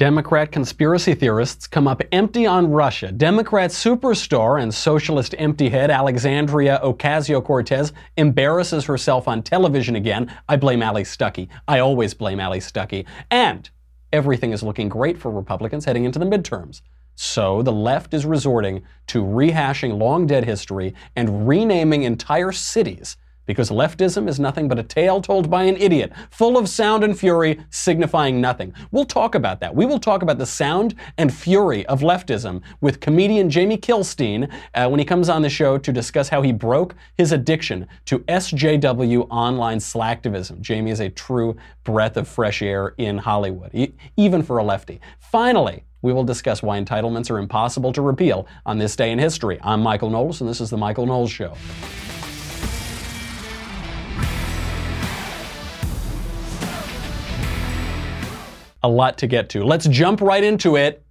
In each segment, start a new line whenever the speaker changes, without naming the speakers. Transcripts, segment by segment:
Democrat conspiracy theorists come up empty on Russia. Democrat superstar and socialist empty head Alexandria Ocasio Cortez embarrasses herself on television again. I blame Allie Stuckey. I always blame Allie Stuckey. And everything is looking great for Republicans heading into the midterms. So the left is resorting to rehashing long dead history and renaming entire cities because leftism is nothing but a tale told by an idiot, full of sound and fury, signifying nothing. We'll talk about that. We will talk about the sound and fury of leftism with comedian Jamie Kilstein uh, when he comes on the show to discuss how he broke his addiction to SJW online slacktivism. Jamie is a true breath of fresh air in Hollywood, e- even for a lefty. Finally, we will discuss why entitlements are impossible to repeal on this day in history. I'm Michael Knowles, and this is The Michael Knowles Show. A lot to get to. Let's jump right into it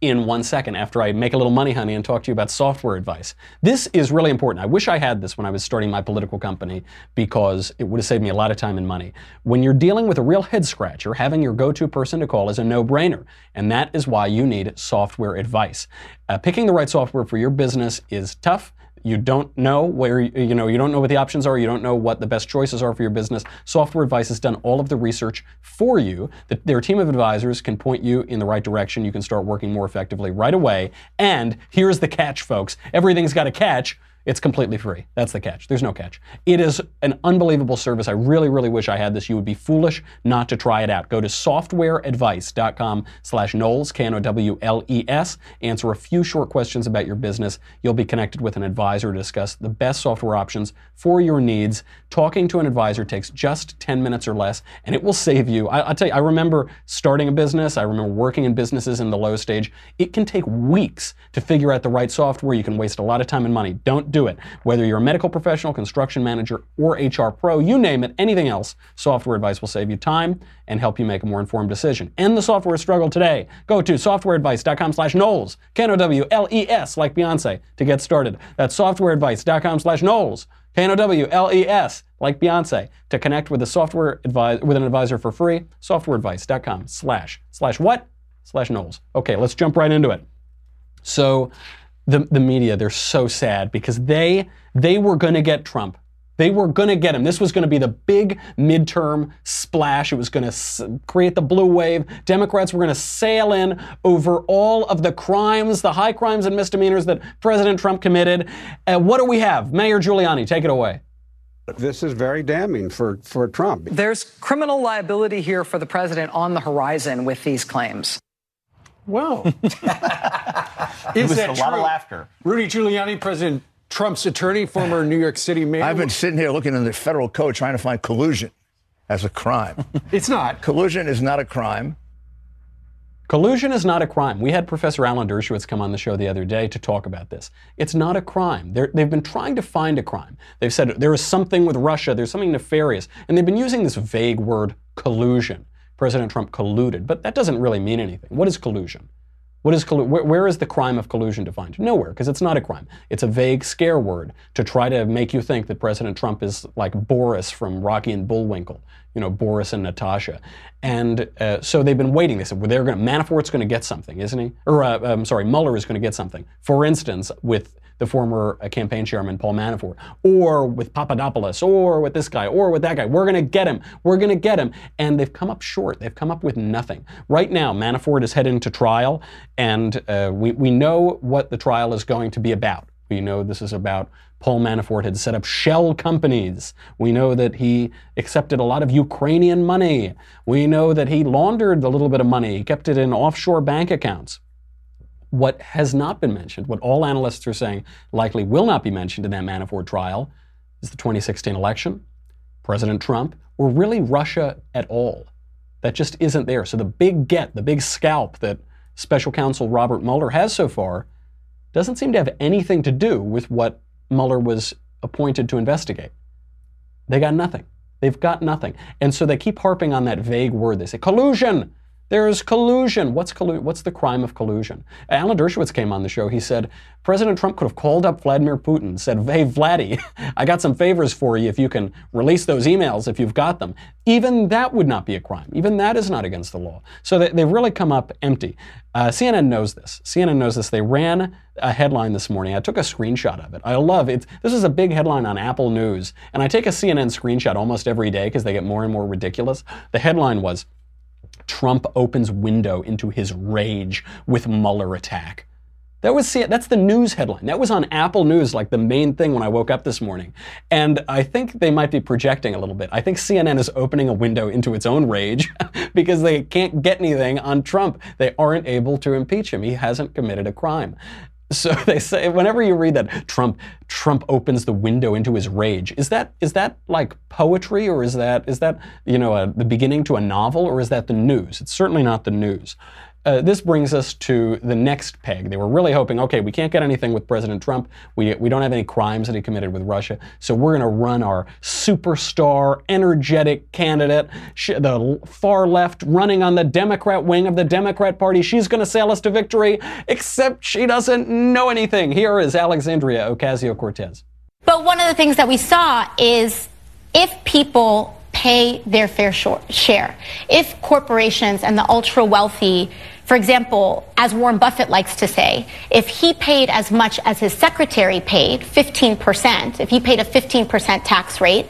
in one second after I make a little money, honey, and talk to you about software advice. This is really important. I wish I had this when I was starting my political company because it would have saved me a lot of time and money. When you're dealing with a real head scratcher, having your go to person to call is a no brainer. And that is why you need software advice. Uh, picking the right software for your business is tough you don't know where you know you don't know what the options are you don't know what the best choices are for your business. Software advice has done all of the research for you. Their team of advisors can point you in the right direction. You can start working more effectively right away. And here's the catch folks. Everything's got a catch it's completely free. That's the catch. There's no catch. It is an unbelievable service. I really, really wish I had this. You would be foolish not to try it out. Go to softwareadvice.com slash Knowles, K-N-O-W-L-E-S. Answer a few short questions about your business. You'll be connected with an advisor to discuss the best software options for your needs. Talking to an advisor takes just 10 minutes or less, and it will save you. I, will tell you, I remember starting a business. I remember working in businesses in the low stage. It can take weeks to figure out the right software. You can waste a lot of time and money. Don't do it. Whether you're a medical professional, construction manager, or HR pro, you name it, anything else, software advice will save you time and help you make a more informed decision. End the software struggle today. Go to softwareadvice.com slash Knowles, K-N-O-W-L-E-S, like Beyonce, to get started. That's softwareadvice.com slash Knowles, K-N-O-W-L-E-S, like Beyonce, to connect with a software advi- with an advisor for free, softwareadvice.com slash, slash what? Slash Knowles. Okay, let's jump right into it. So, the, the media, they're so sad because they, they were going to get Trump. They were going to get him. This was going to be the big midterm splash. It was going to s- create the blue wave. Democrats were going to sail in over all of the crimes, the high crimes and misdemeanors that President Trump committed. Uh, what do we have? Mayor Giuliani, take it away.
This is very damning for, for Trump.
There's criminal liability here for the president on the horizon with these claims.
Well,
Is was that a true? lot of laughter.
Rudy Giuliani, President Trump's attorney, former New York City mayor.
I've been sitting here looking in the federal code trying to find collusion as a crime.
it's not.
Collusion is not a crime.
Collusion is not a crime. We had Professor Alan Dershowitz come on the show the other day to talk about this. It's not a crime. they have been trying to find a crime. They've said there is something with Russia, there's something nefarious, and they've been using this vague word collusion. President Trump colluded, but that doesn't really mean anything. What is collusion? What is collu- where, where is the crime of collusion defined? Nowhere, because it's not a crime. It's a vague scare word to try to make you think that President Trump is like Boris from Rocky and Bullwinkle, you know, Boris and Natasha. And uh, so they've been waiting. They said, well, they're going to, Manafort's going to get something, isn't he? Or, uh, I'm sorry, Mueller is going to get something. For instance, with the former uh, campaign chairman Paul Manafort, or with Papadopoulos, or with this guy, or with that guy. We're going to get him. We're going to get him. And they've come up short. They've come up with nothing. Right now, Manafort is heading to trial, and uh, we, we know what the trial is going to be about. We know this is about Paul Manafort had set up shell companies. We know that he accepted a lot of Ukrainian money. We know that he laundered a little bit of money. He kept it in offshore bank accounts. What has not been mentioned, what all analysts are saying likely will not be mentioned in that Manafort trial, is the 2016 election, President Trump, or really Russia at all. That just isn't there. So the big get, the big scalp that special counsel Robert Mueller has so far doesn't seem to have anything to do with what Mueller was appointed to investigate. They got nothing. They've got nothing. And so they keep harping on that vague word. They say collusion. There's collusion. What's collu- What's the crime of collusion? Alan Dershowitz came on the show. He said President Trump could have called up Vladimir Putin, said, "Hey, Vladdy, I got some favors for you if you can release those emails if you've got them." Even that would not be a crime. Even that is not against the law. So they, they've really come up empty. Uh, CNN knows this. CNN knows this. They ran a headline this morning. I took a screenshot of it. I love it. This is a big headline on Apple News, and I take a CNN screenshot almost every day because they get more and more ridiculous. The headline was Trump opens window into his rage with Mueller attack. That was that's the news headline. That was on Apple News, like the main thing when I woke up this morning. And I think they might be projecting a little bit. I think CNN is opening a window into its own rage because they can't get anything on Trump. They aren't able to impeach him. He hasn't committed a crime. So they say whenever you read that Trump Trump opens the window into his rage, is that is that like poetry or is that is that you know a, the beginning to a novel or is that the news? It's certainly not the news. Uh, this brings us to the next peg. They were really hoping, okay, we can't get anything with President Trump. We, we don't have any crimes that he committed with Russia. So we're going to run our superstar, energetic candidate, the far left, running on the Democrat wing of the Democrat Party. She's going to sail us to victory, except she doesn't know anything. Here is Alexandria Ocasio Cortez.
But one of the things that we saw is if people pay their fair share, if corporations and the ultra wealthy for example, as Warren Buffett likes to say, if he paid as much as his secretary paid, 15%, if he paid a 15% tax rate.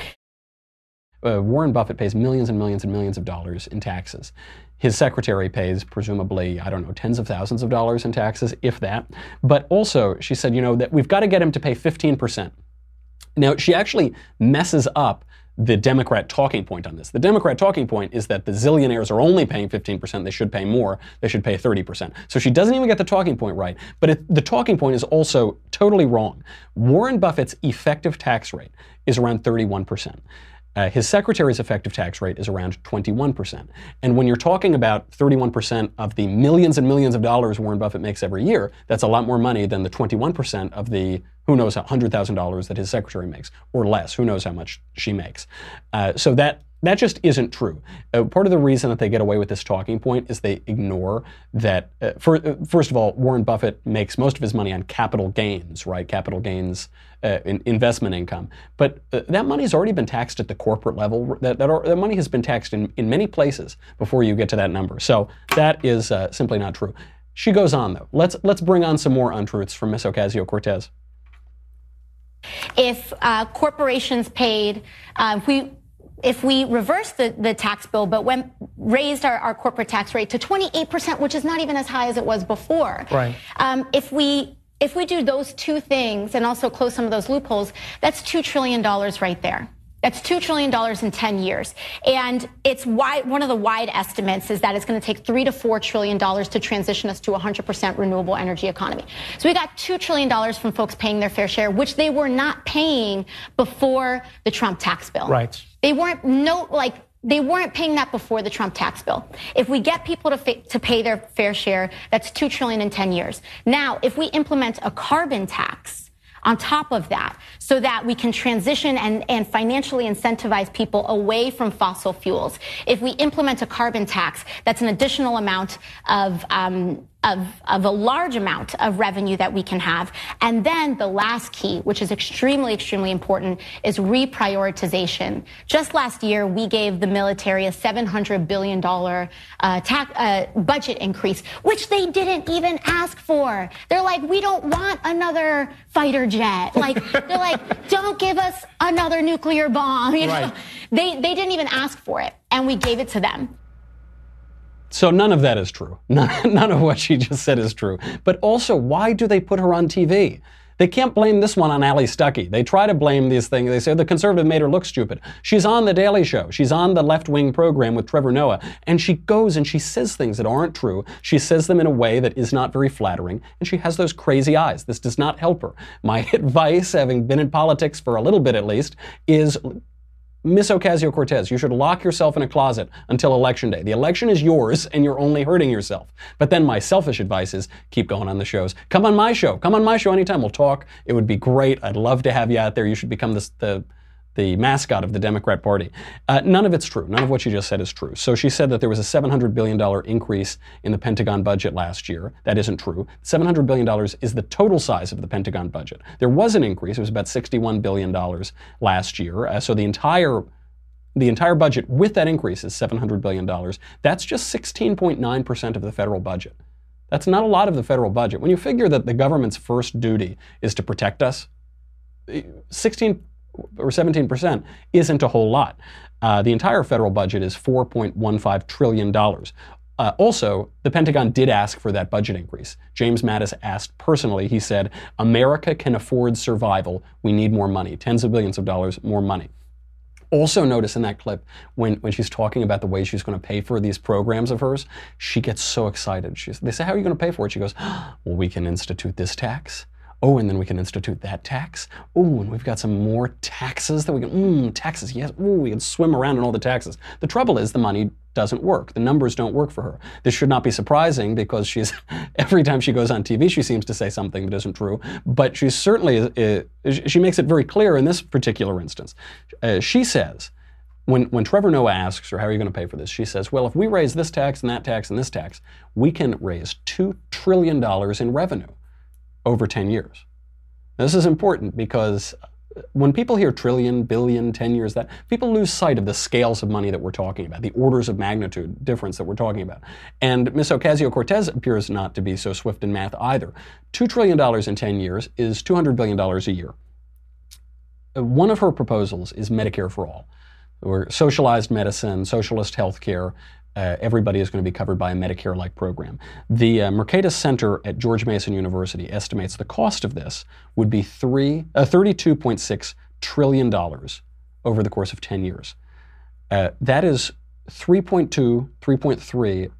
Uh, Warren Buffett pays millions and millions and millions of dollars in taxes. His secretary pays, presumably, I don't know, tens of thousands of dollars in taxes, if that. But also, she said, you know, that we've got to get him to pay 15%. Now, she actually messes up the Democrat talking point on this. The Democrat talking point is that the zillionaires are only paying 15%. They should pay more. They should pay 30%. So she doesn't even get the talking point right. But it, the talking point is also totally wrong. Warren Buffett's effective tax rate is around 31%. Uh, his secretary's effective tax rate is around 21%. And when you're talking about 31% of the millions and millions of dollars Warren Buffett makes every year, that's a lot more money than the 21% of the, who knows, $100,000 that his secretary makes, or less. Who knows how much she makes. Uh, so that that just isn't true. Uh, part of the reason that they get away with this talking point is they ignore that, uh, for, uh, first of all, Warren Buffett makes most of his money on capital gains, right? Capital gains, uh, in investment income. But uh, that money has already been taxed at the corporate level. That, that, that, money has been taxed in, in many places before you get to that number. So that is uh, simply not true. She goes on, though. Let's, let's bring on some more untruths from Ms. Ocasio Cortez.
If corporations paid, we if we reversed the, the tax bill, but when raised our, our corporate tax rate to 28%, which is not even as high as it was before.
Right.
Um, if we if we do those two things and also close some of those loopholes, that's $2 trillion right there. That's $2 trillion in 10 years. And it's wide, one of the wide estimates is that it's going to take three to $4 trillion to transition us to a 100% renewable energy economy. So we got $2 trillion from folks paying their fair share, which they were not paying before the Trump tax bill.
Right.
They weren't, no, like, they weren't paying that before the Trump tax bill. If we get people to, fa- to pay their fair share, that's 2 trillion in 10 years. Now, if we implement a carbon tax, on top of that so that we can transition and, and financially incentivize people away from fossil fuels. If we implement a carbon tax, that's an additional amount of um, of, of a large amount of revenue that we can have. And then the last key, which is extremely, extremely important, is reprioritization. Just last year, we gave the military a $700 billion uh, tax, uh, budget increase, which they didn't even ask for. They're like, we don't want another fighter jet. Like, they're like, don't give us another nuclear bomb. You know? Right. They, they didn't even ask for it, and we gave it to them.
So none of that is true. None, none of what she just said is true. But also, why do they put her on TV? They can't blame this one on Allie Stuckey. They try to blame these things. They say oh, the conservative made her look stupid. She's on The Daily Show. She's on the left wing program with Trevor Noah. And she goes and she says things that aren't true. She says them in a way that is not very flattering. And she has those crazy eyes. This does not help her. My advice, having been in politics for a little bit at least, is Miss Ocasio Cortez, you should lock yourself in a closet until election day. The election is yours and you're only hurting yourself. But then my selfish advice is keep going on the shows. Come on my show. Come on my show anytime. We'll talk. It would be great. I'd love to have you out there. You should become this, the the mascot of the Democrat Party. Uh, none of it's true. None of what she just said is true. So she said that there was a $700 billion increase in the Pentagon budget last year. That isn't true. $700 billion is the total size of the Pentagon budget. There was an increase. It was about $61 billion last year. Uh, so the entire the entire budget with that increase is $700 billion. That's just 16.9% of the federal budget. That's not a lot of the federal budget. When you figure that the government's first duty is to protect us, 16 or 17% isn't a whole lot. Uh, the entire federal budget is $4.15 trillion. Uh, also, the Pentagon did ask for that budget increase. James Mattis asked personally, he said, America can afford survival. We need more money, tens of billions of dollars more money. Also, notice in that clip when, when she's talking about the way she's going to pay for these programs of hers, she gets so excited. She's, they say, How are you going to pay for it? She goes, Well, we can institute this tax. Oh, and then we can institute that tax. Oh, and we've got some more taxes that we can, mmm, taxes, yes. Oh, we can swim around in all the taxes. The trouble is the money doesn't work. The numbers don't work for her. This should not be surprising because she's, every time she goes on TV, she seems to say something that isn't true. But she certainly, uh, she makes it very clear in this particular instance. Uh, she says, when, when Trevor Noah asks her, How are you going to pay for this? She says, Well, if we raise this tax and that tax and this tax, we can raise $2 trillion in revenue over 10 years. This is important because when people hear trillion, billion, 10 years, that people lose sight of the scales of money that we're talking about, the orders of magnitude difference that we're talking about. And Ms. Ocasio Cortez appears not to be so swift in math either. $2 trillion in 10 years is $200 billion a year. Uh, one of her proposals is Medicare for all, or socialized medicine, socialist health care, uh, everybody is going to be covered by a Medicare like program. The uh, Mercatus Center at George Mason University estimates the cost of this would be three, uh, $32.6 trillion over the course of 10 years. Uh, that is 3.2, 3.3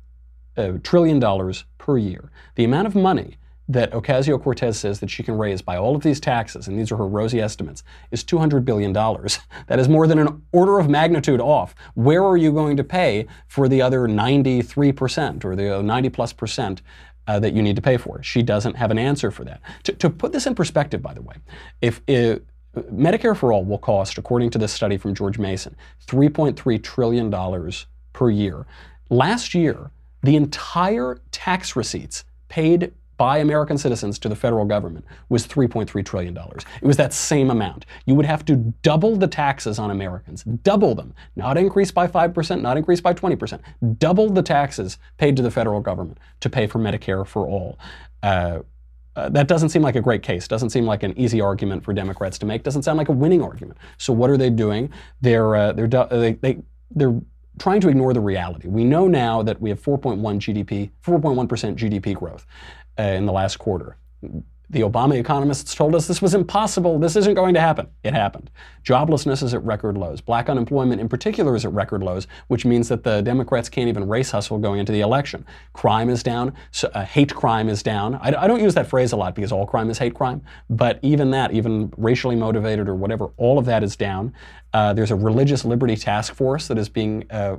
uh, trillion dollars per year. The amount of money that Ocasio Cortez says that she can raise by all of these taxes, and these are her rosy estimates, is $200 billion. that is more than an order of magnitude off. Where are you going to pay for the other 93% or the 90 plus percent uh, that you need to pay for? She doesn't have an answer for that. To, to put this in perspective, by the way, if, if Medicare for All will cost, according to this study from George Mason, $3.3 trillion per year. Last year, the entire tax receipts paid by American citizens to the federal government was $3.3 trillion. It was that same amount. You would have to double the taxes on Americans, double them, not increase by 5%, not increase by 20%, double the taxes paid to the federal government to pay for Medicare for all. Uh, uh, that doesn't seem like a great case. Doesn't seem like an easy argument for Democrats to make. Doesn't sound like a winning argument. So what are they doing? They're uh, they're they, they they're trying to ignore the reality. We know now that we have 4.1 GDP, 4.1% GDP growth uh, in the last quarter. The Obama economists told us this was impossible. This isn't going to happen. It happened. Joblessness is at record lows. Black unemployment, in particular, is at record lows, which means that the Democrats can't even race hustle going into the election. Crime is down. So, uh, hate crime is down. I, I, don't use that phrase a lot because all crime is hate crime, but even that, even racially motivated or whatever, all of that is down. Uh, there's a religious liberty task force that is being uh,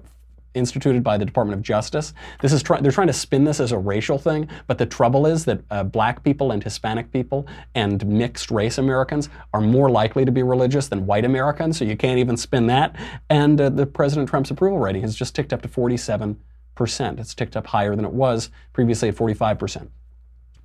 instituted by the Department of Justice. This is try- they're trying to spin this as a racial thing, but the trouble is that uh, black people and Hispanic people and mixed race Americans are more likely to be religious than white Americans, so you can't even spin that. And uh, the President Trump's approval rating has just ticked up to 47%. It's ticked up higher than it was previously at 45%.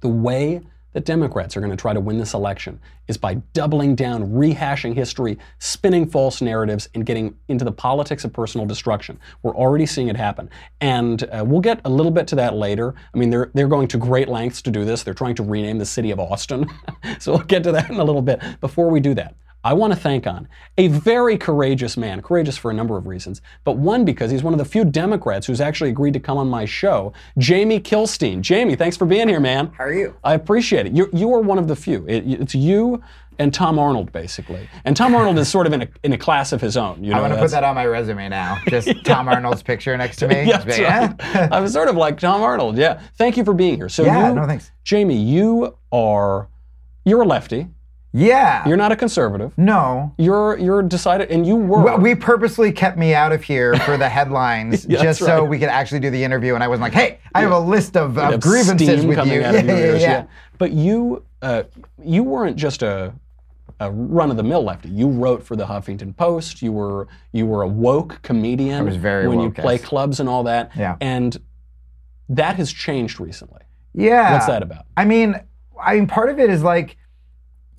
The way that Democrats are going to try to win this election is by doubling down, rehashing history, spinning false narratives, and getting into the politics of personal destruction. We're already seeing it happen. And uh, we'll get a little bit to that later. I mean, they're, they're going to great lengths to do this. They're trying to rename the city of Austin. so we'll get to that in a little bit. Before we do that, I want to thank on a very courageous man, courageous for a number of reasons, but one because he's one of the few Democrats who's actually agreed to come on my show, Jamie Kilstein. Jamie, thanks for being here, man.
How are you?
I appreciate it. You, you are one of the few. It, it's you and Tom Arnold, basically. And Tom Arnold is sort of in a, in a class of his own. You know,
I'm going to put that on my resume now. Just yeah. Tom Arnold's picture next to me.
yeah, right. I was sort of like Tom Arnold. Yeah. Thank you for being here.
So yeah, you, no thanks.
Jamie, you are you're a lefty.
Yeah.
You're not a conservative.
No.
You're you're decided, and you were.
Well, we purposely kept me out of here for the headlines, yeah, just so we could actually do the interview. And I wasn't like, hey, I have a list of, of grievances with you.
Yeah, yeah, yeah, But you uh, you weren't just a a run-of-the-mill lefty. You wrote for the Huffington Post. You were you were a woke comedian.
I was very
when you play clubs and all that.
Yeah.
And that has changed recently.
Yeah.
What's that about?
I mean, I mean, part of it is like,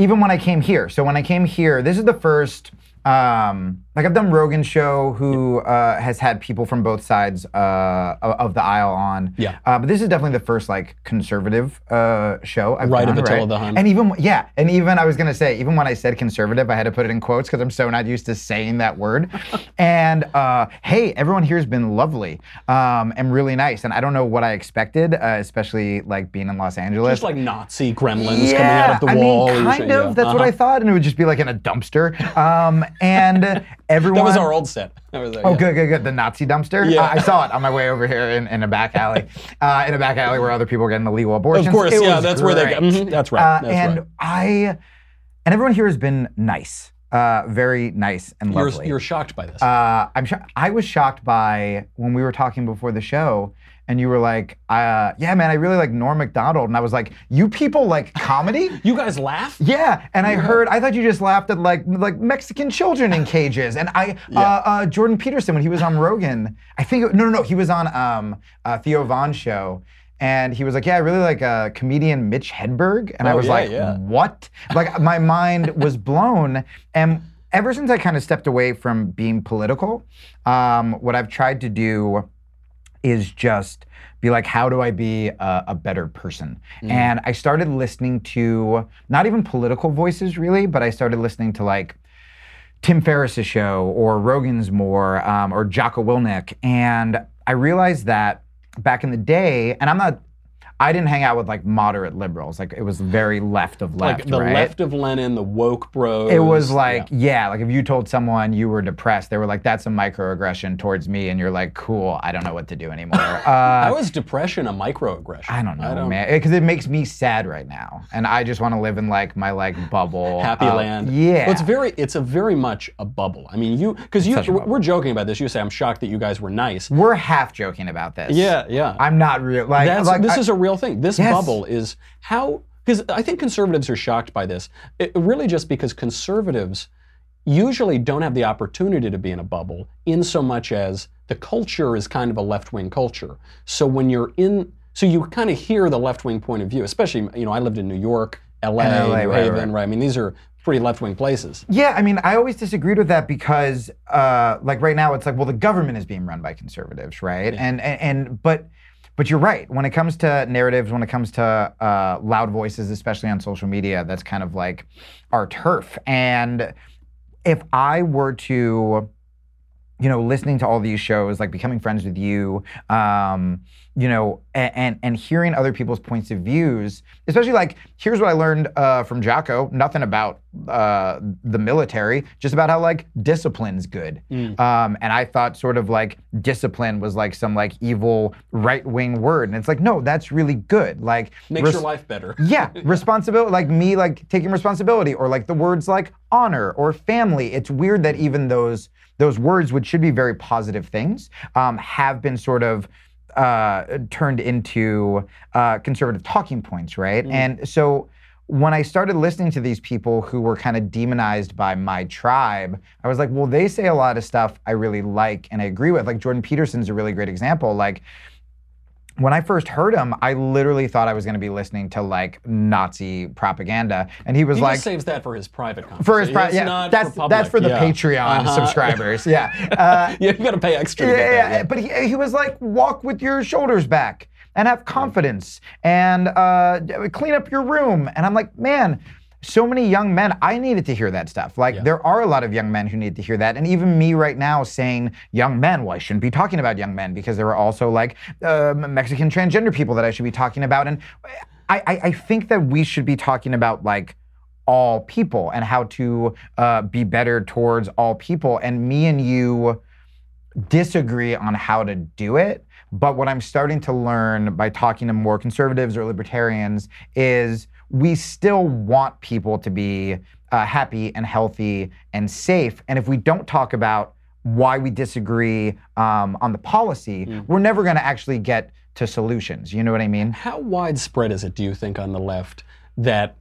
even when I came here. So when I came here, this is the first. Um, like I've done Rogan's show, who uh, has had people from both sides uh, of of the aisle on.
Yeah.
Uh, but this is definitely the first like conservative uh, show I've
Right of
done,
Attila the Hun.
And even yeah, and even I was gonna say, even when I said conservative, I had to put it in quotes because I'm so not used to saying that word. and uh, hey, everyone here has been lovely um, and really nice. And I don't know what I expected, uh, especially like being in Los Angeles.
Just like Nazi gremlins coming out of the
I
wall.
mean, kind of.
yeah.
That's what
Uh-huh.
I thought, and it would just be like in a dumpster. Um, and everyone.
That was our old set. Our,
Oh,
yeah.
good, good, good. The Nazi dumpster.
Yeah.
Uh, I saw it on my way over here in, in a back alley, uh, in a back alley where other people were getting illegal abortions.
Of course,
It
yeah, that's where they
great.
go. Mhm, that's right.
Uh,
that's
and
right.
I, and everyone here has been nice, uh, very nice and
You're,
lovely.
you're shocked by this.
Uh, I'm sho- I was shocked by when we were talking before the show, and you were like, uh, "Yeah, man, I really like Norm Macdonald," and I was like, "You people like comedy?"
you guys laugh?
Yeah, and I heard. I thought you just laughed at like like Mexican children in cages. And I, uh, uh, Jordan Peterson when he was on Rogan, I think no, no, no, he was on um, uh, Theo Von's show, and he was like, "Yeah, I really like uh, comedian Mitch Hedberg," and I
Oh,
was
yeah,
like,
yeah.
"What?" Like my mind was blown, and ever since I kind of stepped away from being political, um, what I've tried to do is just be like, how do I be a, a better person? And I started listening to not even political voices really, but I started listening to like Tim Ferriss's show or Rogan's more um, or Jocko Willink. And I realized that back in the day, and I'm not, I didn't hang out with like moderate liberals. Like it was very left of left,
like the
right?
left of Lenin, the woke bros.
It was like,
yeah.
yeah. like if you told someone you were depressed, they were like, that's a microaggression towards me. And you're like, cool, I don't know what to do anymore. Uh,
How is depression a microaggression?
I don't know, I don't... man. Because it makes me sad right now. And I just want to live in like my like bubble.
Happy land.
Yeah.
Well, it's very, it's a very much a bubble. I mean, you, because you,
such a bubble.
we're joking about this. You say, I'm shocked that you guys were nice.
we're half joking about this.
Yeah, yeah.
I'm not real. Like,
That's,
like
this
I-
is a real thing. This
Yes.
bubble is how because I think conservatives are shocked by this. It, really, just because conservatives usually don't have the opportunity to be in a bubble, in so much as the culture is kind of a left-wing culture. So when you're in, so you kind of hear the left-wing point of view. Especially, you know, I lived in New York, L.A.,
LA,
New
right,
Haven,
right.
I mean, these are pretty left-wing places.
Yeah, I mean, I always disagreed with that because, uh, like, right now it's like, well, the government is being run by conservatives, right? And, and and but but you're right. When it comes to narratives, when it comes to uh, loud voices, especially on social media, that's kind of like our turf. And if I were to you know, listening to all these shows, like becoming friends with you, um, you know, and, and hearing other people's points of views, especially like here's what I learned uh, from Jocko: nothing about uh, the military, just about how like discipline's good.
Mm.
Um, and I thought sort of like discipline was like some like evil right wing word, and it's like no, that's really good. Like
Makes
res-
your life better.
yeah, responsibility, like me, like taking responsibility, or like the words like honor or family. It's weird that even those those words, which should be very positive things, um, have been sort of uh, turned into uh, conservative talking points, right? And so when I started listening to these people who were kind of demonized by my tribe, I was like, well, they say a lot of stuff I really like and I agree with. Like Jordan Peterson's a really great example. Like when I first heard him, I literally thought I was going to be listening to like Nazi propaganda, and he was
He
like,
saves that for his private
for his private, yeah,
not
that's
for
that's for the.
Yeah.
Patreon
Uh-huh.
subscribers, yeah. Uh,
Yeah, you got to pay extra.
yeah,
that,
yeah, but he, he was like, walk with your shoulders back and have confidence and uh, clean up your room. And I'm like, man, so many young men, I needed to hear that stuff. Like, there are a lot of young men who need to hear that. And even me right now saying young men, well, I shouldn't be talking about young men because there are also like uh, Mexican transgender people that I should be talking about. And I, I, I think that we should be talking about like, all people and how to uh, be better towards all people. And me and you disagree on how to do it. But what I'm starting to learn by talking to more conservatives or libertarians is we still want people to be uh, happy and healthy and safe. And if we don't talk about why we disagree um, on the policy, we're never going to actually get to solutions. You know what I mean?
How widespread is it, do you think, on the left that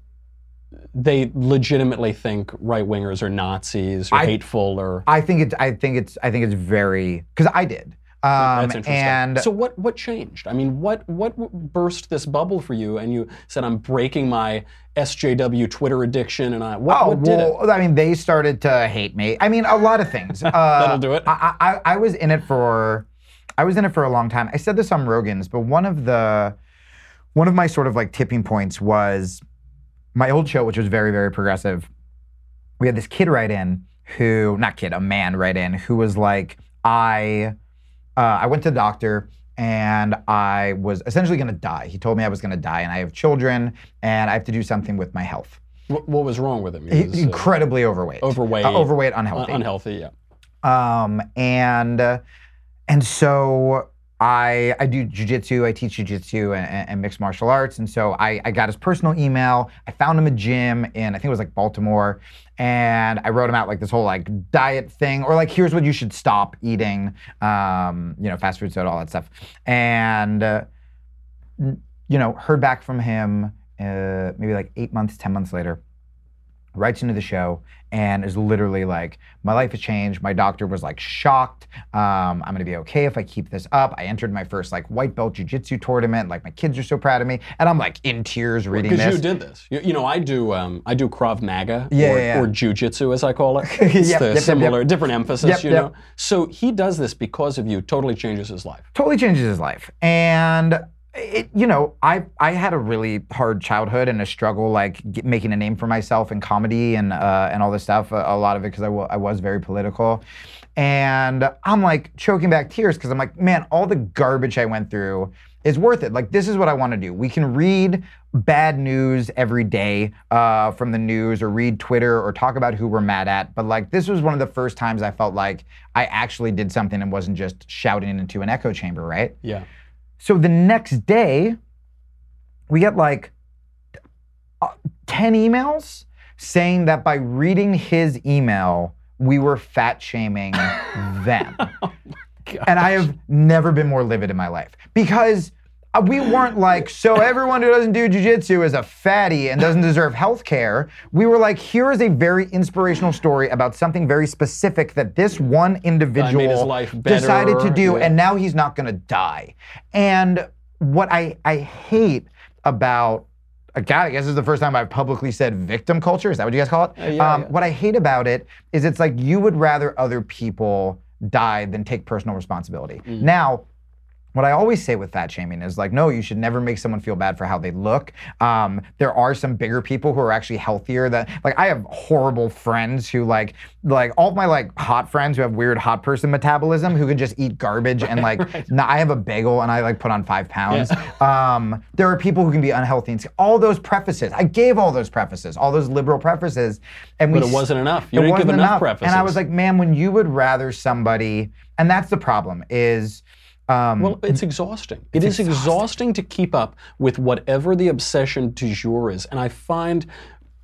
they legitimately think right wingers are Nazis or
I-
hateful or.
I think it's. I think it's. I think it's very because I did. Um,
That's interesting.
and
so what what changed? I mean, what what burst this bubble for you? And you said, "I'm breaking my SJW Twitter addiction." And I what,
Oh
what did it?
I mean, they started to hate me. I mean, a lot of things. Uh,
That'll do it.
I, I, I was in it for, I was in it for a long time. I said this on Rogan's, but one of the, one of my sort of like tipping points was my old show, which was very, very progressive. We had this kid write in who, not kid, a man write in who was like, I, uh, I went to the doctor and I was essentially going to die. He told me I was going to die, and I have children, and I have to do something with my health.
What, what was wrong with him? He was, uh,
incredibly overweight.
overweight,
Uh, overweight,
un-
unhealthy.
unhealthy. Yeah.
Um, and uh, and so I I do jujitsu. I teach jujitsu and, and, mixed martial arts. And so I, I got his personal email. I found him a gym in I think it was like Baltimore, and I wrote him out like this whole like diet thing or like here's what you should stop eating. Um, you know, fast food, soda, all that stuff. And uh, you know, heard back from him uh, maybe like eight months, ten months later writes into the show and is literally like, my life has changed. My doctor was like shocked. Um, I'm gonna be okay if I keep this up. I entered my first like white belt jujitsu tournament. Like my kids are so proud of me, and I'm like in tears reading this.
Because you did this. You, you know, I do. Um, I do Krav Maga
Yeah,
or,
yeah, yeah.
or jujitsu, as I call it. It's
Yep,
the
yep,
similar,
yep.
different emphasis. You know. So he does this because of you. Totally changes his life.
totally changes his life. And it, you know, I I had a really hard childhood and a struggle like get, making a name for myself in comedy and uh, and all this stuff. A, a lot of it because I wa- I was very political, and I'm like choking back tears because I'm like, man, all the garbage I went through is worth it. Like this is what I want to do. We can read bad news every day uh, from the news or read Twitter or talk about who we're mad at, but like this was one of the first times I felt like I actually did something and wasn't just shouting into an echo chamber, right?
Yeah.
So the next day, we get like uh, 10 emails saying that by reading his email, we were fat shaming them. and I have never been more livid in my life because we weren't like, so everyone who doesn't do jujitsu is a fatty and doesn't deserve health care. We were like, here is a very inspirational story about something very specific that this one individual
better,
decided to do,
yeah.
and now he's not gonna die. And what I, I hate about uh, God, I guess this is the first time I've publicly said victim culture. Is that what you guys call it?
Uh, yeah,
um,
yeah.
What I hate about it is it's like you would rather other people die than take personal responsibility.
Mm.
Now, what I always say with fat shaming is like, no, you should never make someone feel bad for how they look. Um, there are some bigger people who are actually healthier. That like I have horrible friends who like like all my like hot friends who have weird hot person metabolism who can just eat garbage and like nah, I have a bagel and I like put on five pounds. Um, there are people who can be unhealthy and all those prefaces. I gave all those prefaces, all those liberal prefaces, and we
But it wasn't enough. You didn't give
wasn't
enough
And I was like, man, when you would rather somebody, and that's the problem is. Um,
Well, it's exhausting. It is exhausting. to keep up with whatever the obsession du jour is. And I find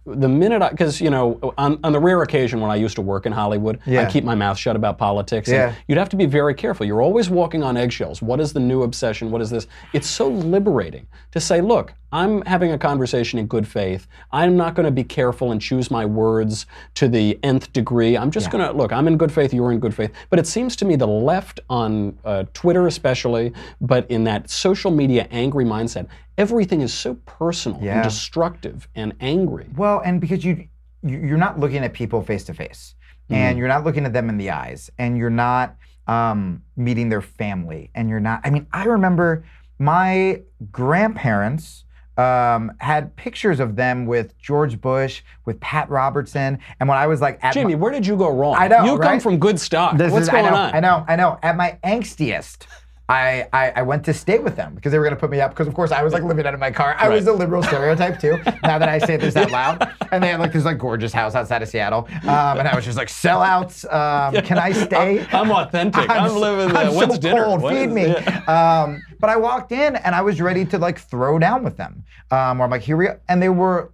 the minute I, because, you know, on, on the rare occasion when I used to work in Hollywood, I keep my mouth shut about politics. and
Yeah.
you'd have to be very careful. You're always walking on eggshells. What is the new obsession? What is this? It's so liberating to say, look, I'm having a conversation in good faith. I'm not going to be careful and choose my words to the nth degree. I'm just going to, look, I'm in good faith, you're in good faith. But it seems to me the left on uh, Twitter, especially, but in that social media angry mindset, everything is so personal
Yeah.
and destructive and angry.
Well, and because you you- you're not looking at people face to face, and you're not looking at them in the eyes, and you're not um, meeting their family, and you're not. I mean, I remember my grandparents. Um, had pictures of them with George Bush, with Pat Robertson, and when I was like at
Jamie,
my,
where did you go wrong?
I know,
You come from good stock.
This
What's
is-
going
I know,
on?
I know, I know. At my angstiest, I, I I went to stay with them because they were gonna put me up because of course I was like living out of my car. I was
Right.
a liberal stereotype too. now that I say this out loud, and they had like this like gorgeous house outside of Seattle, um, and I was just like sellouts. Um, can I stay?
I'm authentic. I'm,
s-
living the.
I'm
What's
so
dinner?
cold.
What
Feed
is-
me.
yeah.
Um, but I walked in and I was ready to like throw down with them. Um, where I'm like, here we go, and they were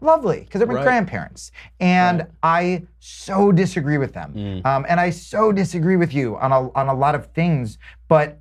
lovely because they were
Right.
grandparents, and I so disagree with them,
Mm.
um, and I so disagree with you on a on a lot of things, but.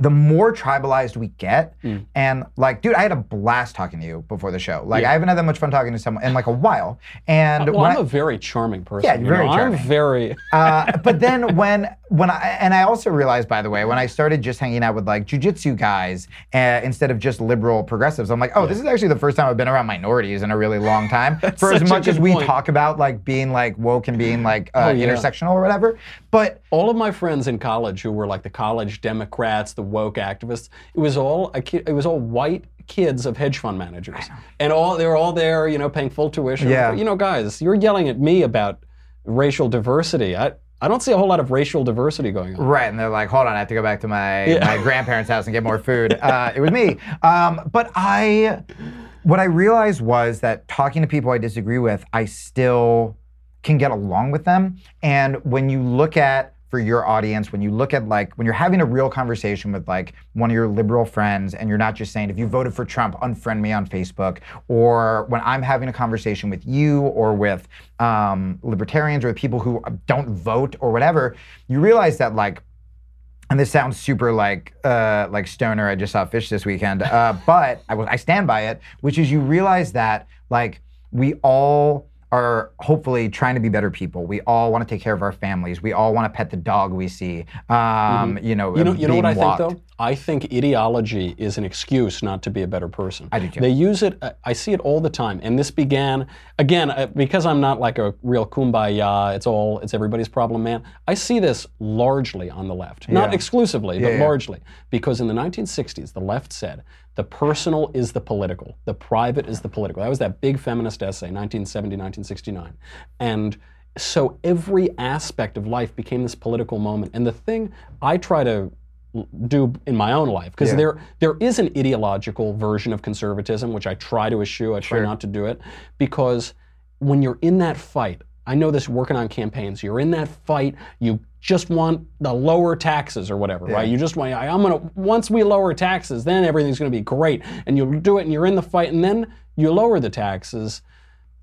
The more tribalized we get,
Mm.
and like, dude, I had a blast talking to you before the show. Like, I haven't had that much fun talking to someone in like a while. And
well,
when
I'm
I-
a very charming person.
Yeah, you're
you know,
very
I'm
charming.
very.
uh, but then when when I and I also realized, by the way, when I started just hanging out with like jujitsu guys uh, instead of just liberal progressives, I'm like, oh, this is actually the first time I've been around minorities in a really long time. For as much as we
point.
talk about like being like woke and being like uh,
Oh, yeah.
intersectional or whatever, but
all of my friends in college who were like the college Democrats, the woke activists, it was all it was all white kids of hedge fund managers, and all they were all there, you know, paying full tuition.
Yeah.
You know, guys, you're yelling at me about racial diversity. I I don't see a whole lot of racial diversity going on.
Right, and they're like, hold on, I have to go back to my, my grandparents' house and get more food. Uh, it was me. Um, but I, what I realized was that talking to people I disagree with, I still can get along with them. And when you look at, for your audience, when you look at like, when you're having a real conversation with like one of your liberal friends and you're not just saying, if you voted for Trump, unfriend me on Facebook, or when I'm having a conversation with you or with um, libertarians or people who don't vote or whatever, you realize that like, and this sounds super like uh, like stoner. I just saw Phish this weekend, uh, but I, I stand by it. Which is you realize that like we all are hopefully trying to be better people. We all want to take care of our families. We all want to pet the dog we see. Um, You know,
Mm-hmm. You know, you know what I think though? I think ideology is an excuse not to be a better person.
I do too.
They use it. I see it all the time, and this began again uh, because I'm not like a real kumbaya. It's all it's everybody's problem, man. I see this largely on the left, not
Yeah.
exclusively, but
Yeah, yeah.
largely, because in the 1960s, the left said the personal is the political, the private is the political. That was that big feminist essay, 1970, 1969, and so every aspect of life became this political moment. And the thing I try to do in my own life, because
Yeah.
there there is an ideological version of conservatism, which I try to eschew. I try
Sure.
not to do it, because when you're in that fight, I know this working on campaigns. You're in that fight. You just want the lower taxes or whatever, right? You just want. I'm gonna once we lower taxes, then everything's gonna be great, and you do it, and you're in the fight, and then you lower the taxes,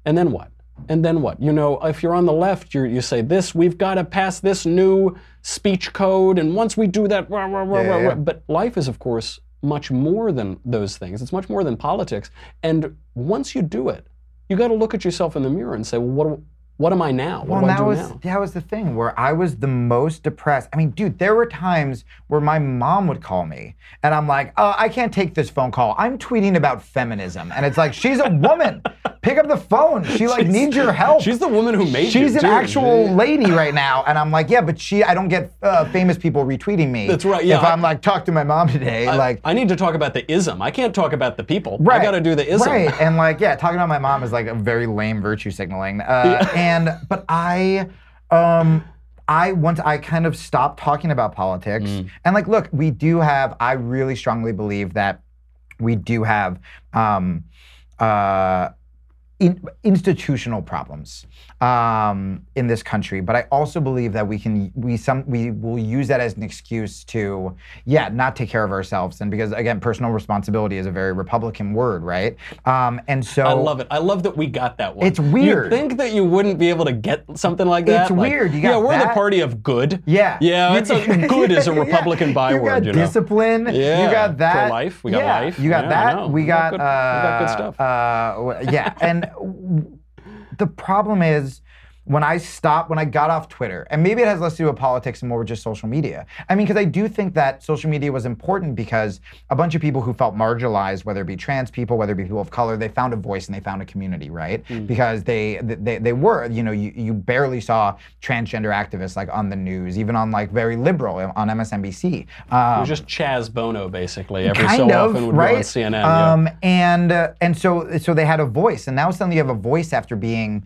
and then what? And then what? You know, if you're on the left, you you say this, we've got to pass this new speech code, and once we do that, rah, rah, rah,
Yeah,
rah,
yeah.
rah. but life is, of course, much more than those things. It's much more than politics. And once you do it, you got to look at yourself in the mirror and say, well, what, what am I now? What
Well,
I
that was
now?
that was the thing where I was the most depressed. I mean, dude, there were times where my mom would call me, and I'm like, "Oh, I can't take this phone call. I'm tweeting about feminism," and it's like, "She's a woman. Pick up the phone. She like needs your help."
She's the woman who made you.
She's an
too.
actual lady right now, and I'm like, yeah, but she, I don't get uh, famous people retweeting me.
That's right, yeah,
If
I-
I'm like, talk to my mom today, like,
I need to talk about the ism. I can't talk about the people.
Right.
I got to do the ism.
Right. And like, yeah, talking about my mom is like a very lame virtue signaling. Uh, And but I, um, I once I kind of stopped talking about politics.
Mm.
And like, look, we do have. I really strongly believe that we do have. Um, uh, in, institutional problems um, in this country, but I also believe that we can we some we will use that as an excuse to yeah not take care of ourselves and because again personal responsibility is a very Republican word right um, and so
I love it. I love that we got that one.
It's weird.
You think that you wouldn't be able to get something like that?
It's
Like,
weird. You
yeah, we're the party of good.
Yeah.
Yeah,
You-
it's a, good is a
Yeah,
Republican
You
byword.
got
You know.
discipline.
Yeah,
You got that.
pro-life, we got
yeah,
life.
You got
Yeah,
that. We
We
got.
got good- we got good
uh,
stuff.
Uh, yeah, and the problem is when I stopped, when I got off Twitter, and maybe it has less to do with politics and more with just social media. I mean, because I do think that social media was important because a bunch of people who felt marginalized, whether it be trans people, whether it be people of color, they found a voice and they found a community, right? Because they, they they were, you know, you, you barely saw transgender activists like on the news, even on like very liberal on MSNBC.
It
Um,
was just Chaz Bono, basically. Every
kind
so
of,
often would
right?
go on CNN. yeah.
Um, and uh, and so so they had a voice, and now suddenly you have a voice after being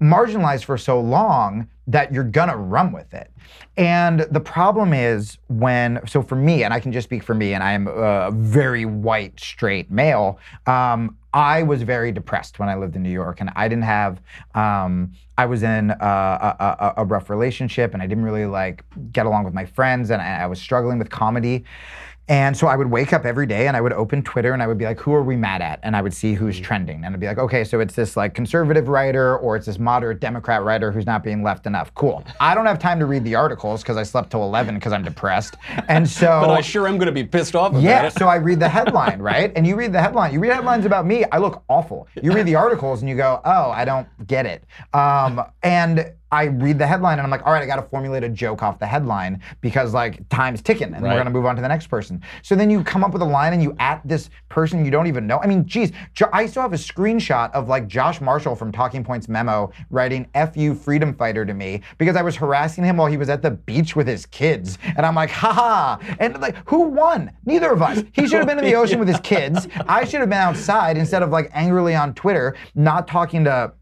marginalized for so long that you're gonna run with it. And the problem is when so for me, and I can just speak for me, and I am a very white straight male. Um, I was very depressed when I lived in New York, and I didn't have. Um, I was in a, a, a, rough relationship, and I didn't really like get along with my friends, and I, I was struggling with comedy. And so I would wake up every day and I would open Twitter and I would be like, who are we mad at? And I would see who's trending. And I'd be like, okay, so it's this like conservative writer or it's this moderate Democrat writer who's not being left enough. Cool. I don't have time to read the articles because I slept till 11 because I'm depressed. And so.
But I sure am going to be pissed off about
Yeah,
it.
so I read the headline, right? And you read the headline. You read headlines about me, I look awful. You read the articles and you go, oh, I don't get it. Um, and I read the headline and I'm like, all right, I got to formulate a joke off the headline because like time's ticking and
Right.
we're going to move on to the next person. So then you come up with a line and you at this person you don't even know. I mean, geez, I still have a screenshot of like Josh Marshall from Talking Points memo writing "F you, freedom fighter" to me because I was harassing him while he was at the beach with his kids, and I'm like, haha. And like, who won? Neither of us. He should have been in the ocean with his kids. I should have been outside instead of like angrily on Twitter, not talking to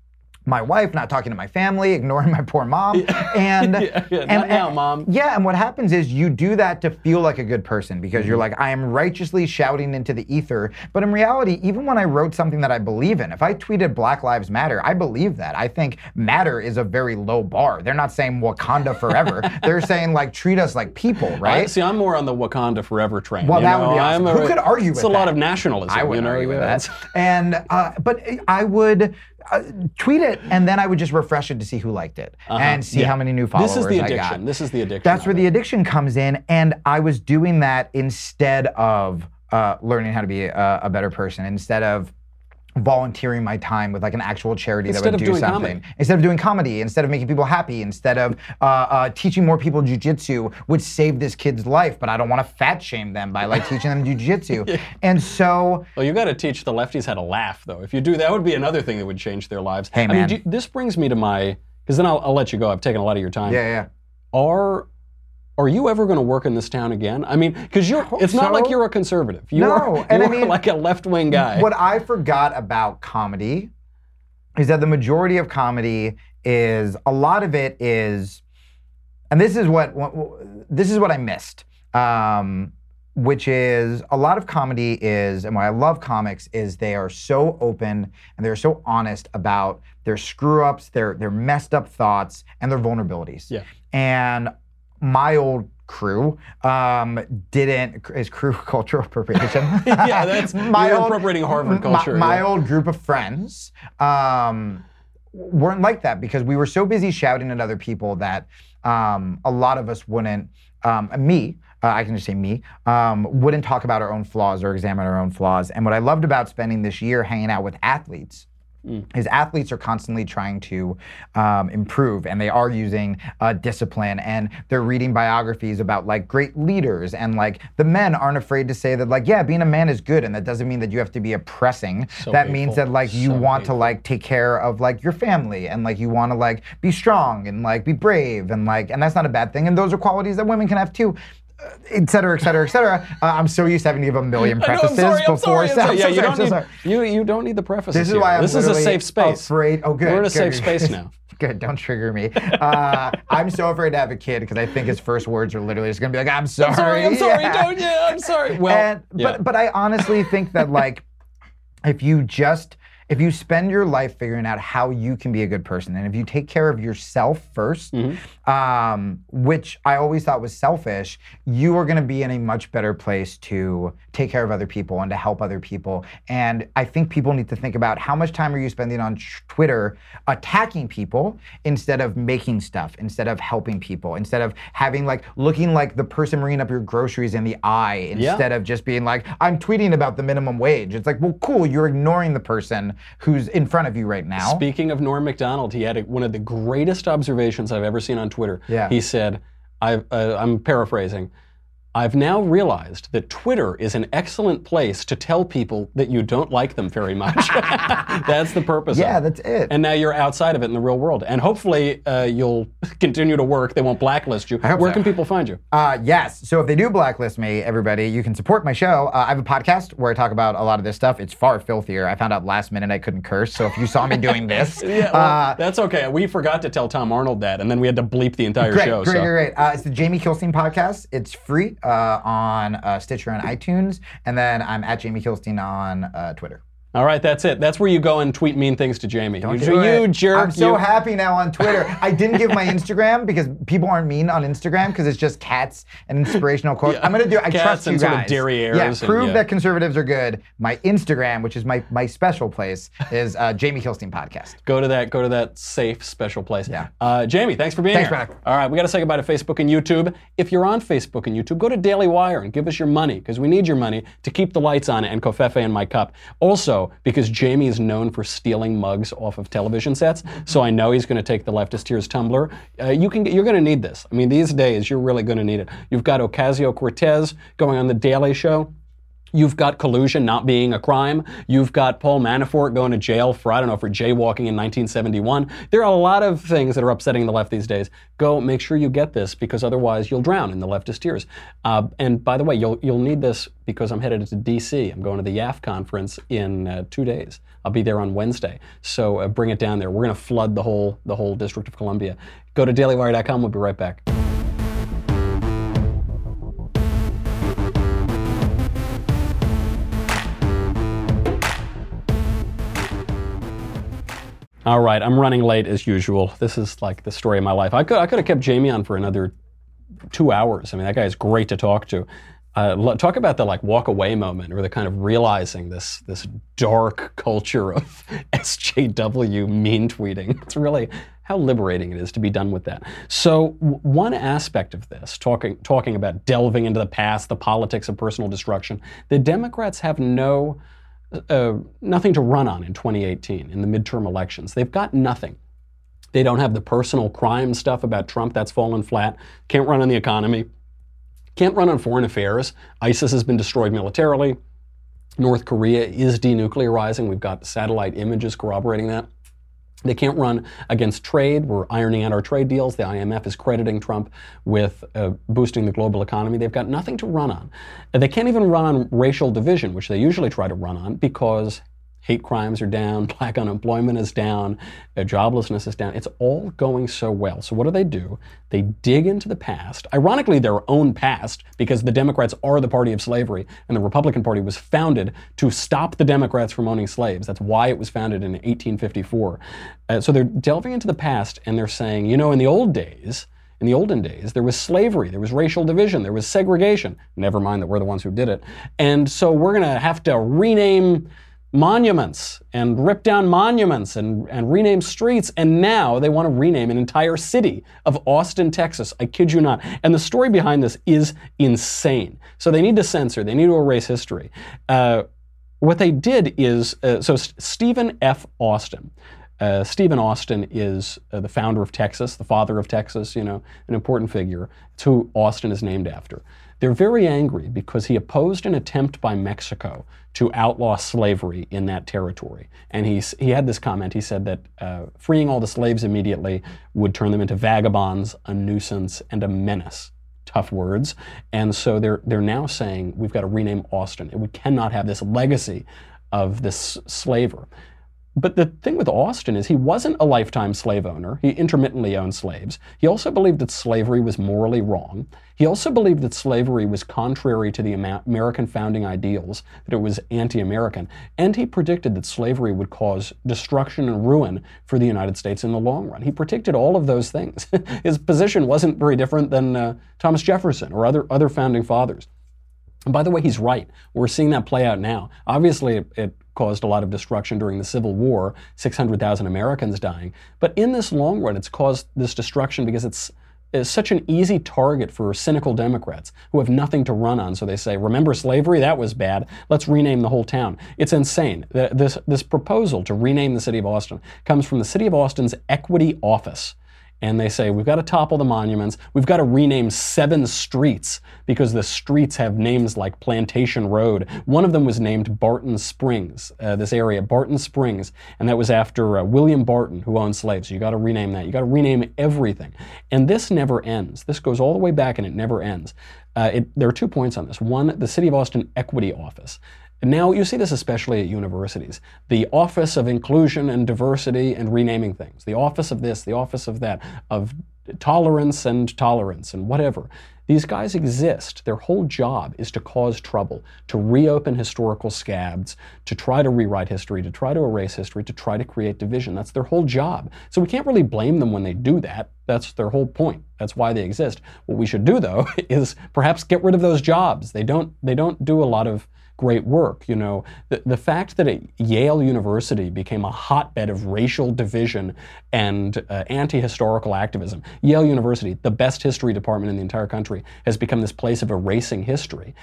my wife, not talking to my family, ignoring my poor mom. And,
Yeah, yeah,
and-
not now, Mom.
Yeah, and what happens is you do that to feel like a good person because you're
Mm-hmm.
like, I am righteously shouting into the ether. But in reality, even when I wrote something that I believe in, if I tweeted Black Lives Matter, I believe that. I think matter is a very low bar. They're not saying Wakanda forever. They're saying like treat us like people,
I,
right?
see, I'm more on the Wakanda forever train.
Well,
you
that
know?
would be awesome.
I'm
Who could argue
It's a lot of nationalism.
I wouldn't
you know?
argue with that. And uh, but I would uh, tweet it, and then I would just refresh it to see who liked it and see
Uh-huh. Yeah.
how many new followers
This is the
I
addiction.
got.
This is the addiction.
That's where the addiction comes in, and I was doing that instead of uh, learning how to be a, a better person, instead of volunteering my time with like an actual charity
Instead
that would
of
do
doing
something.
comedy.
Instead of doing comedy, instead of making people happy, instead of uh, uh, teaching more people jujitsu, which saved this kid's life, but I don't want to fat shame them by like teaching them jujitsu. And so
Well, you got to teach the lefties how to laugh, though. If you do, that would be another thing that would change their lives.
Hey,
I mean,
man.
this brings me to my, because then I'll, I'll let you go. I've taken a lot of your time.
yeah, yeah.
Are are you ever going to work in this town again? I mean, because you're. It's not
so.
like you're a conservative. You
No,
are,
and I mean,
like a left wing guy.
What I forgot about comedy is that the majority of comedy is a lot of it is, and this is what, what this is what I missed. Um, which is a lot of comedy is, and why I love comics is they are so open and they're so honest about their screw ups, their their messed up thoughts, and their vulnerabilities.
Yeah.
And my old crew um, didn't is crew cultural appropriation.
yeah, that's
My old-
appropriating Harvard
my-
culture.
My,
yeah.
old group of friends um, weren't like that because we were so busy shouting at other people that um, a lot of us wouldn't. Um, me, uh, I can just say me, um, wouldn't talk about our own flaws or examine our own flaws. And what I loved about spending this year hanging out with athletes is athletes are constantly trying to um, improve and they are using uh, discipline and they're reading biographies about like great leaders and like the men aren't afraid to say that like yeah being a man is good and that doesn't mean that you have to be oppressing.
So
that means that like you
So
want to like take care of like your family and like you want to like be strong and like be brave and like and that's not a bad thing and those are qualities that women can have too et cetera, et cetera, et cetera. Uh, I'm so used to having to give a million
I know, I'm
prefaces
I'm
before.
sorry, I'm sorry. Yeah, you don't need you you don't need the prefaces.
This is
here.
why I'm
This is a safe space.
Afraid. Oh, good.
We're in a
good,
safe
good.
space now.
Good. Don't trigger me. Uh, I'm so afraid to have a kid because I think his first words are literally just gonna be like, "I'm sorry."
I'm sorry. I'm sorry.
Yeah.
Don't. Yeah, I'm sorry. Well,
And,
yeah.
but but I honestly think that like if you just if you spend your life figuring out how you can be a good person and if you take care of yourself 1st
Mm-hmm.
um, which i always thought was selfish you are going to be in a much better place to take care of other people and to help other people and i think people need to think about how much time are you spending on twitter attacking people instead of making stuff instead of helping people instead of having like looking like the person bringing up your groceries in the eye
Yeah.
instead of just being like i'm tweeting about the minimum wage it's like well cool you're ignoring the person who's in front of you right now
Speaking of Norm Macdonald, he had a, one of the greatest observations I've ever seen on Twitter.
Yeah.
He said, I've, uh, I'm paraphrasing, I've now realized that Twitter is an excellent place to tell people that you don't like them very much. that's the purpose
yeah
of it.
that's it
And now you're outside of it in the real world. And hopefully uh, you'll continue to work. They won't blacklist you. Where
so.
can people find you?
Uh, yes. So if they do blacklist me, everybody, you can support my show. Uh, I have a podcast where I talk about a lot of this stuff. It's far filthier. I found out last minute I couldn't curse. So if you saw me doing this,
Yeah, well,
uh,
that's okay. We forgot to tell Tom Arnold that, and then we had to bleep the entire
great,
show.
great,
so.
great, great. Uh, it's the Jamie Kilstein podcast. It's free on uh, Stitcher and iTunes, and then I'm at Jamie Kilstein on uh, Twitter.
All right, that's it. That's where you go and tweet mean things to Jamie.
Don't
you,
do
you
it.
jerk.
I'm so
you.
happy now on Twitter. I didn't give my Instagram because people aren't mean on Instagram because it's just cats and inspirational quotes. I'm gonna do. I
Cats
trust you
and sort of
guys.
derrieres
Yeah,
and-
prove
yeah.
that conservatives are good. My Instagram, which is my my special place, is uh, Jamie Kilstein podcast.
Go to that. Go to that safe, special place.
Yeah.
Uh, Jamie, thanks for being
Thanks,
here.
Braddock.
All right, we got to say goodbye to Facebook and YouTube. If you're on Facebook and YouTube, go to Daily Wire and give us your money because we need your money to keep the lights on and covfefe in my cup. Also, because Jamie is known for stealing mugs off of television sets, so I know he's going to take the leftist tears tumbler. Uh, you can. You're going to need this. I mean, these days you're really going to need it. You've got Ocasio Cortez going on the Daily Show. You've got collusion not being a crime. You've got Paul Manafort going to jail for, I don't know, for jaywalking in 1971. There are a lot of things that are upsetting the left these days. Go make sure you get this because otherwise you'll drown in the leftist tears. Uh, and by the way, you'll, you'll need this because I'm headed to DC. I'm going to the YAF conference in uh, two days. I'll be there on Wednesday. So uh, bring it down there. We're going to flood the whole, the whole District of Columbia. Go to dailywire.com. We'll be right back. All right, I'm running late as usual. This is like the story of my life. I could I could have kept Jamie on for another two hours. I mean, that guy is great to talk to. Uh, talk about the like walk away moment, or the kind of realizing this this dark culture of SJW mean tweeting. It's really how liberating it is to be done with that. So w- one aspect of this, talking talking about delving into the past, the politics of personal destruction, the Democrats have no uh, nothing to run on in 2018 in the midterm elections. They've got nothing. They don't have the personal crime stuff about Trump that's fallen flat. Can't run on the economy. Can't run on foreign affairs. ISIS has been destroyed militarily. North Korea is denuclearizing. We've got satellite images corroborating that. They can't run against trade. We're ironing out our trade deals. The IMF is crediting Trump with uh, boosting the global economy. They've got nothing to run on. They can't even run on racial division, which they usually try to run on because hate crimes are down, black unemployment is down, uh, joblessness is down. It's all going so well. So what do they do? They dig into the past, ironically their own past, because the Democrats are the party of slavery, and the Republican Party was founded to stop the Democrats from owning slaves. That's why it was founded in 1854. Uh, so they're delving into the past, and they're saying, you know, in the old days, in the olden days, there was slavery, there was racial division, there was segregation. Never mind that we're the ones who did it. And so we're going to have to rename monuments and rip down monuments and, and rename streets. And now they want to rename an entire city of Austin, Texas. I kid you not. And the story behind this is insane. So they need to censor, they need to erase history. Uh, what they did is uh, so S- Stephen F. Austin. Uh, Stephen Austin is uh, the founder of Texas, the father of Texas, you know, an important figure. It's who Austin is named after. They're very angry because he opposed an attempt by Mexico to outlaw slavery in that territory. And he's, he had this comment. He said that uh, freeing all the slaves immediately would turn them into vagabonds, a nuisance, and a menace tough words. And so they're they're now saying we've got to rename Austin. We cannot have this legacy of this slaver. But the thing with Austin is he wasn't a lifetime slave owner. He intermittently owned slaves. He also believed that slavery was morally wrong. He also believed that slavery was contrary to the American founding ideals, that it was anti American. And he predicted that slavery would cause destruction and ruin for the United States in the long run. He predicted all of those things. His position wasn't very different than uh, Thomas Jefferson or other, other founding fathers. And by the way, he's right. We're seeing that play out now. Obviously, it, it caused a lot of destruction during the Civil War, 600,000 Americans dying. But in this long run, it's caused this destruction because it's, such an easy target for cynical Democrats who have nothing to run on. So they say, remember slavery? That was bad. Let's rename the whole town. It's insane. Th- This, this proposal to rename the city of Austin comes from the city of Austin's Equity Office and they say we've got to topple the monuments. We've got to rename seven streets because the streets have names like plantation road. One of them was named barton springs uh, this area barton springs and that was after uh, william barton who owned slaves. So you got to rename that. You got to rename everything. And this never ends. This goes all the way back and it never ends. Uh, it, there are two points on this. One the city of austin equity office now, you see this especially at universities. The Office of Inclusion and Diversity and renaming things. The Office of this, the Office of that, of tolerance and tolerance and whatever. These guys exist. Their whole job is to cause trouble, to reopen historical scabs, to try to rewrite history, to try to erase history, to try to create division. That's their whole job. So we can't really blame them when they do that. That's their whole point. That's why they exist. What we should do though is perhaps get rid of those jobs. They don't they don't do a lot of great work. You know, the, the fact that Yale University became a hotbed of racial division and uh, anti-historical activism. Yale University, the best history department in the entire country, has become this place of erasing history.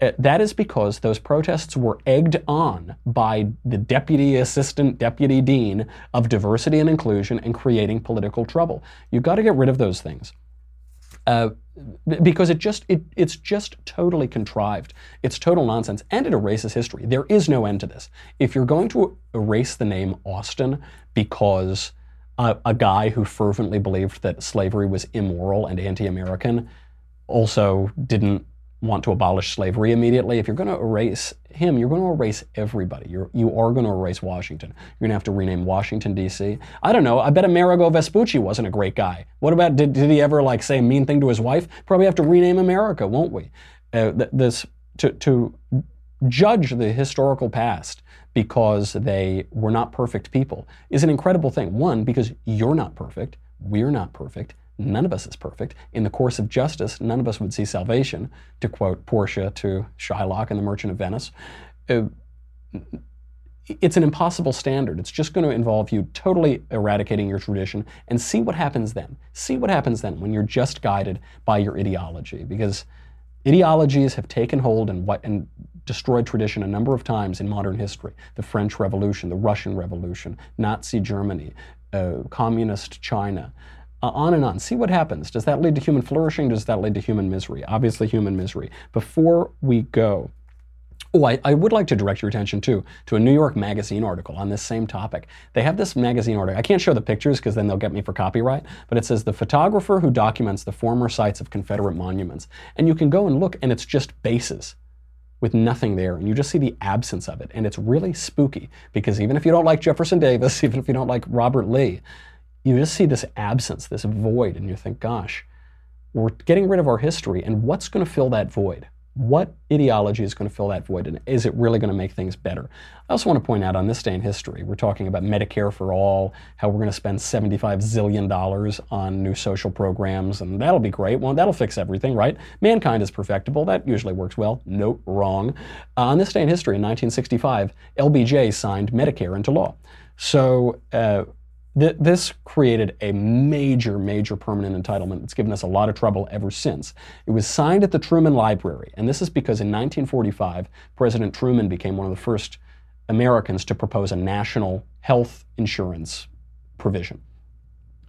Uh, that is because those protests were egged on by the deputy assistant deputy dean of diversity and inclusion and creating political trouble. You've got to get rid of those things. Uh, because it just it, it's just totally contrived. It's total nonsense, and it erases history. There is no end to this. If you're going to erase the name Austin because a, a guy who fervently believed that slavery was immoral and anti-American also didn't want to abolish slavery immediately, if you're going to erase him, you're going to erase everybody. You're, you are going to erase Washington. You're going to have to rename Washington, D.C. I don't know. I bet Amerigo Vespucci wasn't a great guy. What about, did, did he ever like say a mean thing to his wife? Probably have to rename America, won't we? Uh, this, to, to judge the historical past because they were not perfect people is an incredible thing. One, because you're not perfect, we're not perfect. None of us is perfect. In the course of justice, none of us would see salvation, to quote Portia to Shylock in The Merchant of Venice. Uh, it's an impossible standard. It's just going to involve you totally eradicating your tradition and see what happens then. See what happens then when you're just guided by your ideology. Because ideologies have taken hold and, and destroyed tradition a number of times in modern history. The French Revolution, the Russian Revolution, Nazi Germany, uh, Communist China uh, on and on. See what happens. Does that lead to human flourishing? Does that lead to human misery? Obviously, human misery. Before we go, Oh, I, I, would like to direct your attention too to a New York Magazine article on this same topic. They have this magazine article. I can't show the pictures because then they'll get me for copyright, but it says the photographer who documents the former sites of Confederate monuments. And you can go and look, and it's just bases with nothing there, and you just see the absence of it. And it's really spooky because even if you don't like Jefferson Davis, even if you don't like Robert Lee, you just see this absence, this void, and you think, gosh, we're getting rid of our history, and what's going to fill that void? What ideology is going to fill that void, and is it really going to make things better? I also want to point out on this day in history, we're talking about Medicare for all, how we're going to spend $75 zillion on new social programs, and that'll be great. Well, that'll fix everything, right? Mankind is perfectible. That usually works well. Nope, wrong. Uh, on this day in history, in 1965, LBJ signed Medicare into law. So, uh, Th- this created a major, major permanent entitlement that's given us a lot of trouble ever since. It was signed at the Truman Library, and this is because in 1945, President Truman became one of the first Americans to propose a national health insurance provision.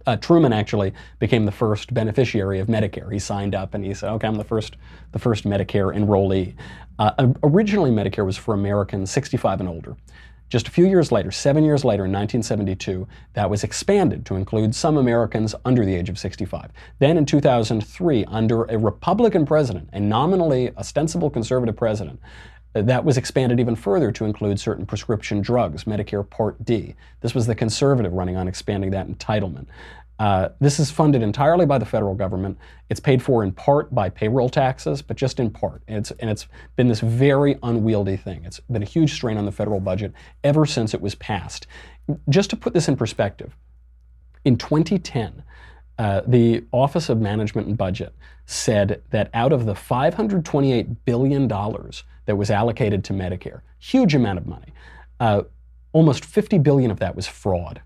Uh, Truman actually became the first beneficiary of Medicare. He signed up and he said, "Okay, I'm the first, the first Medicare enrollee." Uh, originally, Medicare was for Americans 65 and older. Just a few years later, seven years later in 1972, that was expanded to include some Americans under the age of 65. Then in 2003, under a Republican president, a nominally ostensible conservative president, uh, that was expanded even further to include certain prescription drugs, Medicare Part D. This was the conservative running on expanding that entitlement. Uh, this is funded entirely by the federal government. It's paid for in part by payroll taxes, but just in part. And it's, and it's been this very unwieldy thing. It's been a huge strain on the federal budget ever since it was passed. Just to put this in perspective, in 2010, uh, the Office of Management and Budget said that out of the $528 billion that was allocated to Medicare, huge amount of money, uh, almost 50 billion of that was fraud.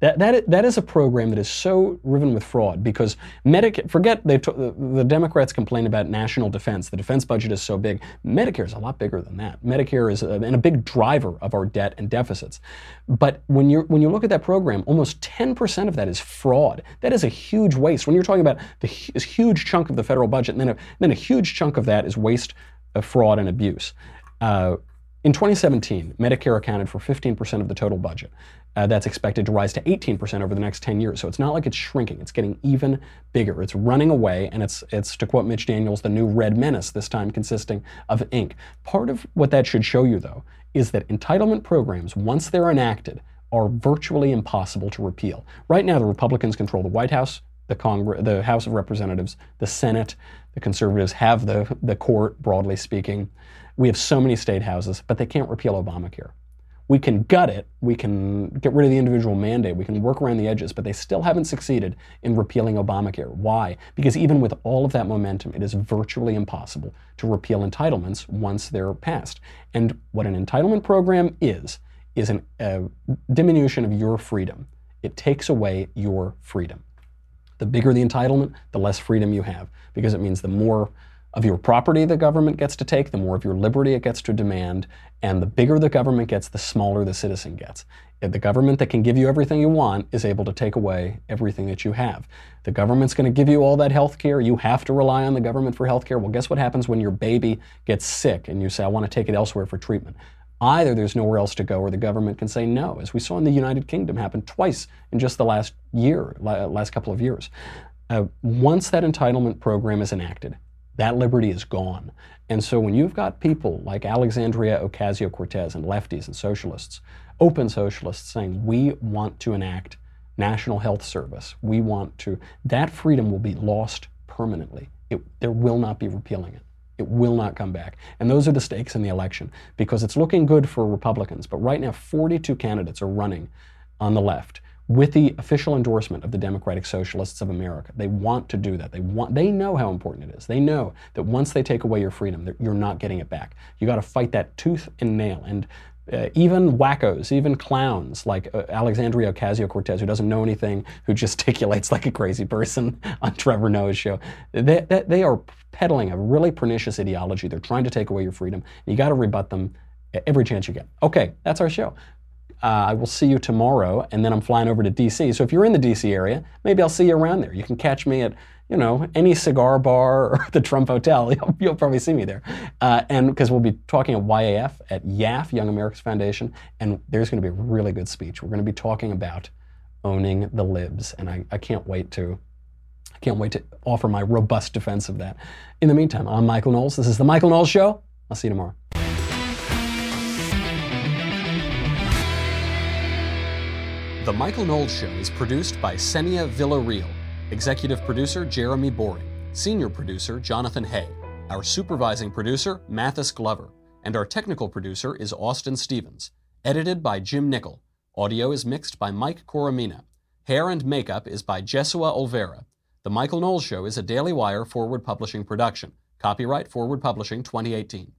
That, that, that is a program that is so riven with fraud because Medicare, forget they t- the Democrats complain about national defense. The defense budget is so big. Medicare is a lot bigger than that. Medicare is a, and a big driver of our debt and deficits. But when, you when you look at that program, almost 10% of that is fraud. That is a huge waste. When you're talking about the huge chunk of the federal budget, and then a, then a huge chunk of that is waste, uh, fraud, and abuse. Uh, in 2017, Medicare accounted for 15% of the total budget. Uh, that's expected to rise to 18% over the next 10 years. So it's not like it's shrinking, it's getting even bigger. It's running away, and it's, it's to quote Mitch Daniels, the new red menace, this time consisting of ink. Part of what that should show you, though, is that entitlement programs, once they're enacted, are virtually impossible to repeal. Right now, the Republicans control the White House, the Congress, the House of Representatives, the Senate, the conservatives have the, the court, broadly speaking. We have so many state houses, but they can't repeal Obamacare. We can gut it, we can get rid of the individual mandate, we can work around the edges, but they still haven't succeeded in repealing Obamacare. Why? Because even with all of that momentum, it is virtually impossible to repeal entitlements once they're passed. And what an entitlement program is, is a diminution of your freedom. It takes away your freedom. The bigger the entitlement, the less freedom you have, because it means the more of your property the government gets to take, the more of your liberty it gets to demand, and the bigger the government gets, the smaller the citizen gets. If the government that can give you everything you want is able to take away everything that you have. The government's going to give you all that health care. You have to rely on the government for health care. Well, guess what happens when your baby gets sick and you say, I want to take it elsewhere for treatment? Either there's nowhere else to go or the government can say no, as we saw in the United Kingdom happen twice in just the last year, last couple of years. Uh, once that entitlement program is enacted, that liberty is gone. And so when you've got people like Alexandria Ocasio Cortez and lefties and socialists, open socialists saying, we want to enact national health service, we want to, that freedom will be lost permanently. It, there will not be repealing it. It will not come back. And those are the stakes in the election because it's looking good for Republicans. But right now, 42 candidates are running on the left with the official endorsement of the Democratic Socialists of America. They want to do that. They want they know how important it is. They know that once they take away your freedom, you're not getting it back. You got to fight that tooth and nail. And uh, even wackos, even clowns like uh, Alexandria Ocasio Cortez, who doesn't know anything, who gesticulates like a crazy person on Trevor Noah's show, they, they, they are peddling a really pernicious ideology. They're trying to take away your freedom. You got to rebut them every chance you get. Okay, that's our show. Uh, I will see you tomorrow, and then I'm flying over to DC. So if you're in the DC area, maybe I'll see you around there. You can catch me at you know, any cigar bar or the Trump Hotel, you'll, you'll probably see me there. Uh, and because we'll be talking at YAF, at YAF, Young America's Foundation, and there's going to be a really good speech. We're going to be talking about owning the libs, and I, I can't wait to. I can't wait to offer my robust defense of that. In the meantime, I'm Michael Knowles. This is The Michael Knowles Show. I'll see you tomorrow. The Michael Knowles Show is produced by Senia Villarreal Executive producer Jeremy Boring. Senior producer Jonathan Hay. Our supervising producer Mathis Glover. And our technical producer is Austin Stevens. Edited by Jim Nickel. Audio is mixed by Mike Coromina. Hair and makeup is by Jesua Olvera. The Michael Knowles Show is a Daily Wire Forward Publishing production. Copyright Forward Publishing 2018.